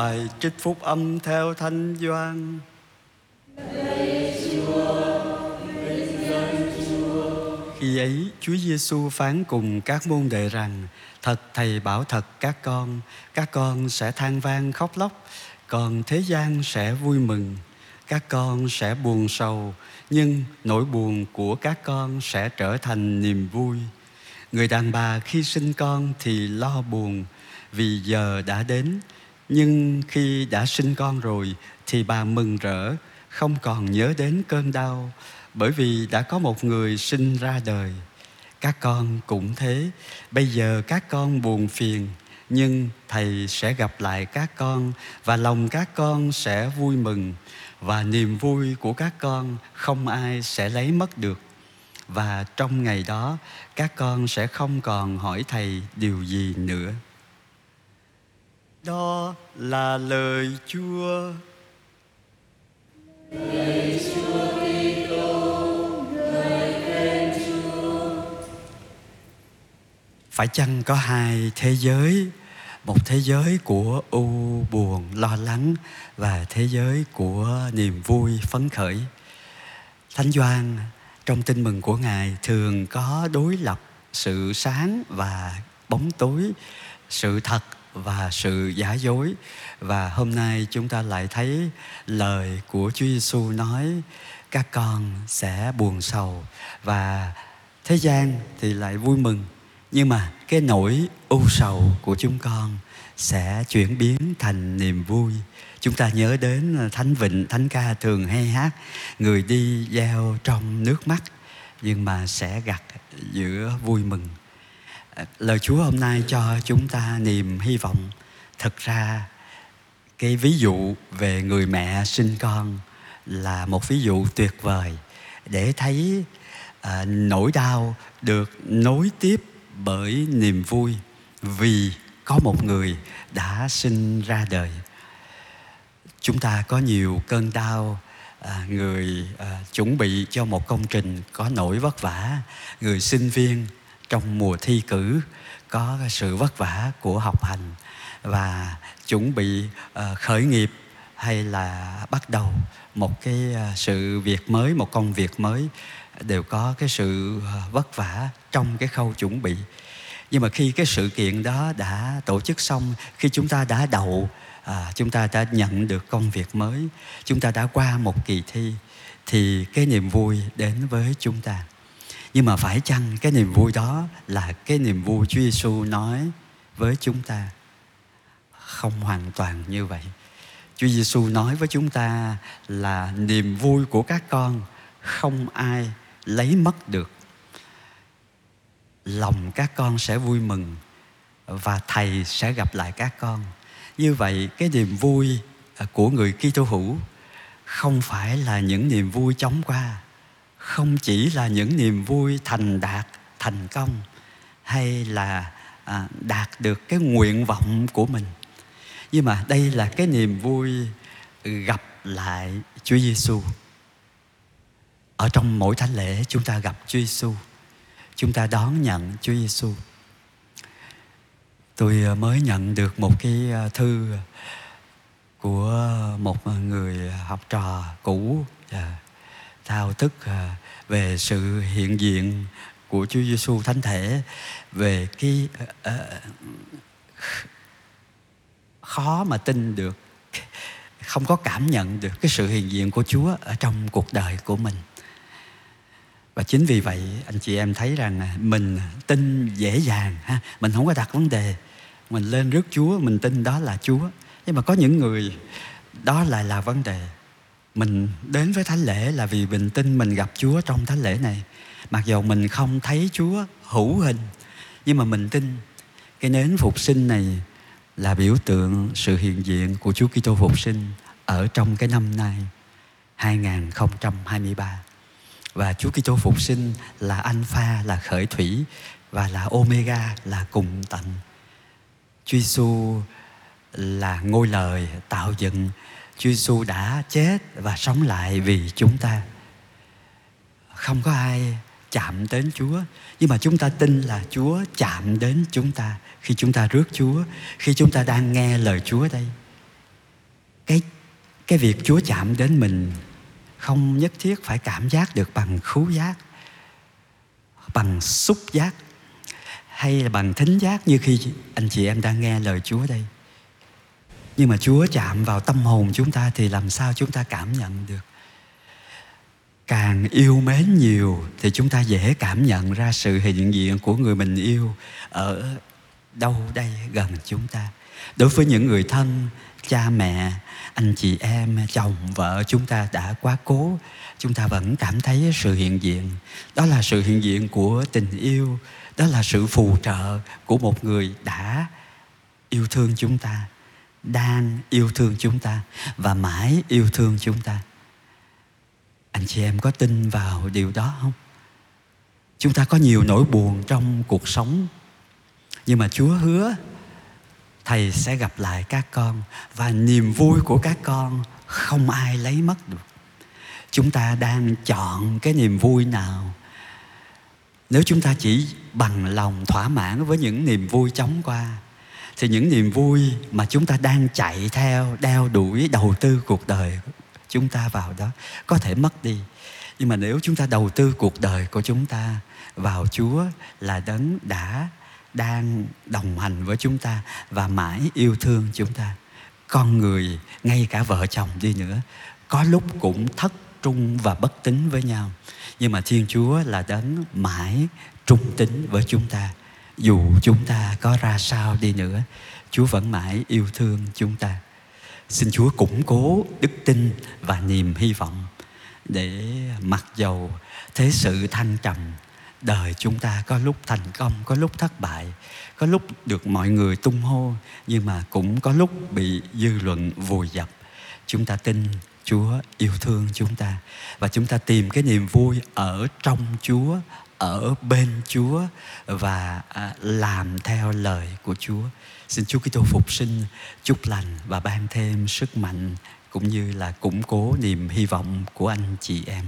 Bài trích phúc âm theo Thánh Doan. Khi ấy, Chúa Giêsu phán cùng các môn đệ rằng: Thật thầy bảo thật các con, các con sẽ than vang khóc lóc, còn thế gian sẽ vui mừng. Các con sẽ buồn sầu, nhưng nỗi buồn của các con sẽ trở thành niềm vui. Người đàn bà khi sinh con thì lo buồn vì giờ đã đến, nhưng khi đã sinh con rồi thì bà mừng rỡ, không còn nhớ đến cơn đau bởi vì đã có một người sinh ra đời. Các con cũng thế, bây giờ các con buồn phiền, nhưng thầy sẽ gặp lại các con và lòng các con sẽ vui mừng và niềm vui của các con không ai sẽ lấy mất được. Và trong ngày đó, các con sẽ không còn hỏi thầy điều gì nữa. Đó là lời Chúa. Lời Chúa phải chăng có hai thế giới một thế giới của u buồn lo lắng và thế giới của niềm vui phấn khởi thánh doan trong tin mừng của ngài thường có đối lập sự sáng và bóng tối, sự thật và sự giả dối. Và hôm nay chúng ta lại thấy lời của Chúa Giêsu nói, các con sẽ buồn sầu. Và thế gian thì lại vui mừng, nhưng mà cái nỗi u sầu của chúng con sẽ chuyển biến thành niềm vui. Chúng ta nhớ đến thánh vịnh, thánh ca thường hay hát, người đi gieo trong nước mắt, nhưng mà sẽ gặt giữa vui mừng lời chúa hôm nay cho chúng ta niềm hy vọng. Thực ra cái ví dụ về người mẹ sinh con là một ví dụ tuyệt vời để thấy à, nỗi đau được nối tiếp bởi niềm vui vì có một người đã sinh ra đời. Chúng ta có nhiều cơn đau à, người à, chuẩn bị cho một công trình có nỗi vất vả người sinh viên trong mùa thi cử có sự vất vả của học hành và chuẩn bị ờ, khởi nghiệp hay là bắt đầu một cái ờ, sự việc mới một công việc mới đều có cái sự ờ, vất vả trong cái khâu chuẩn bị. Nhưng mà khi cái sự kiện đó đã tổ chức xong khi chúng ta đã đậu à, chúng ta đã nhận được công việc mới chúng ta đã qua một kỳ thi thì cái niềm vui đến với chúng ta nhưng mà phải chăng cái niềm vui đó là cái niềm vui Chúa Giêsu nói với chúng ta? Không hoàn toàn như vậy. Chúa Giêsu nói với chúng ta là niềm vui của các con không ai lấy mất được. Lòng các con sẽ vui mừng và thầy sẽ gặp lại các con. Như vậy, cái niềm vui à, của người Kitô hữu không phải là những niềm vui chóng qua không chỉ là những niềm vui thành đạt thành công hay là à, đạt được cái nguyện vọng của mình. Nhưng mà đây là cái niềm vui gặp lại Chúa Giêsu ở trong mỗi thánh lễ chúng ta gặp Chúa Giêsu chúng ta đón nhận Chúa Giêsu. Tôi à, mới nhận được một cái à, thư của một người học trò cũ à, thao thức à, về sự hiện diện của Chúa Giêsu thánh thể, về cái ờ, ờ, khó mà tin được, không có cảm nhận được cái sự hiện diện của Chúa ở trong cuộc đời của mình. Và chính vì vậy, anh chị em thấy rằng à, mình tin dễ dàng, ha, mình không có đặt vấn đề. Mình lên rước chúa, mình tin đó là chúa. Nhưng mà có những người, đó lại là vấn đề mình đến với thánh lễ là vì mình tin mình gặp chúa trong thánh lễ này mặc dù mình không thấy chúa hữu hình, nhưng mà mình tin cái nến phục sinh này là biểu tượng sự hiện diện của Chúa Kitô phục sinh ở trong cái năm nay 2023 và Chúa Kitô phục sinh là alpha, là khởi thủy, và là omega, là cùng tận. Chúa Giêsu là ngôi lời tạo dựng. Chúa Giêsu đã chết và sống lại vì chúng ta. Không có ai chạm đến Chúa, nhưng mà chúng ta tin là Chúa chạm đến chúng ta khi chúng ta rước Chúa, khi chúng ta đang nghe lời Chúa đây. cái cái việc Chúa chạm đến mình không nhất thiết phải cảm giác được bằng khứu giác bằng xúc giác hay là bằng thính giác như khi anh chị em đang nghe lời Chúa đây. Nhưng mà Chúa chạm vào tâm hồn chúng ta thì làm sao chúng ta cảm nhận được? Càng yêu mến nhiều thì chúng ta dễ cảm nhận ra sự hiện diện của người mình yêu ở đâu đây gần chúng ta. Đối với những người thân, cha mẹ, anh chị em, chồng, vợ chúng ta đã quá cố, chúng ta vẫn cảm thấy sự hiện diện. Đó là sự hiện diện của tình yêu, đó là sự phù trợ của một người đã yêu thương chúng ta đang yêu thương chúng ta và mãi yêu thương chúng ta. Anh chị em có tin vào điều đó không? Chúng ta có nhiều nỗi buồn trong cuộc sống, nhưng mà chúa hứa thầy sẽ gặp lại các con và niềm vui của các con không ai lấy mất được. Chúng ta đang chọn cái niềm vui nào? Nếu chúng ta chỉ bằng lòng thỏa mãn với những niềm vui chóng qua thì những niềm vui mà chúng ta đang chạy theo, đeo đuổi, đầu tư cuộc đời chúng ta vào đó có thể mất đi. Nhưng mà nếu chúng ta đầu tư cuộc đời của chúng ta vào chúa là đấng đã đang đồng hành với chúng ta và mãi yêu thương chúng ta, con người, ngay cả vợ chồng đi nữa, có lúc cũng thất trung và bất tín với nhau. Nhưng mà thiên chúa là đấng mãi trung tín với chúng ta dù chúng ta có ra sao đi nữa chúa vẫn mãi yêu thương chúng ta. Xin chúa củng cố đức tin và niềm hy vọng để mặc dầu thế sự thăng trầm đời chúng ta có lúc thành công có lúc thất bại có lúc được mọi người tung hô nhưng mà cũng có lúc bị dư luận vùi dập. Chúng ta tin Chúa yêu thương chúng ta và chúng ta tìm cái niềm vui ở trong Chúa, ở bên Chúa và à, làm theo lời của Chúa. Xin Chúa Kitô phục sinh, chúc lành và ban thêm sức mạnh cũng như là củng cố niềm hy vọng của anh chị em.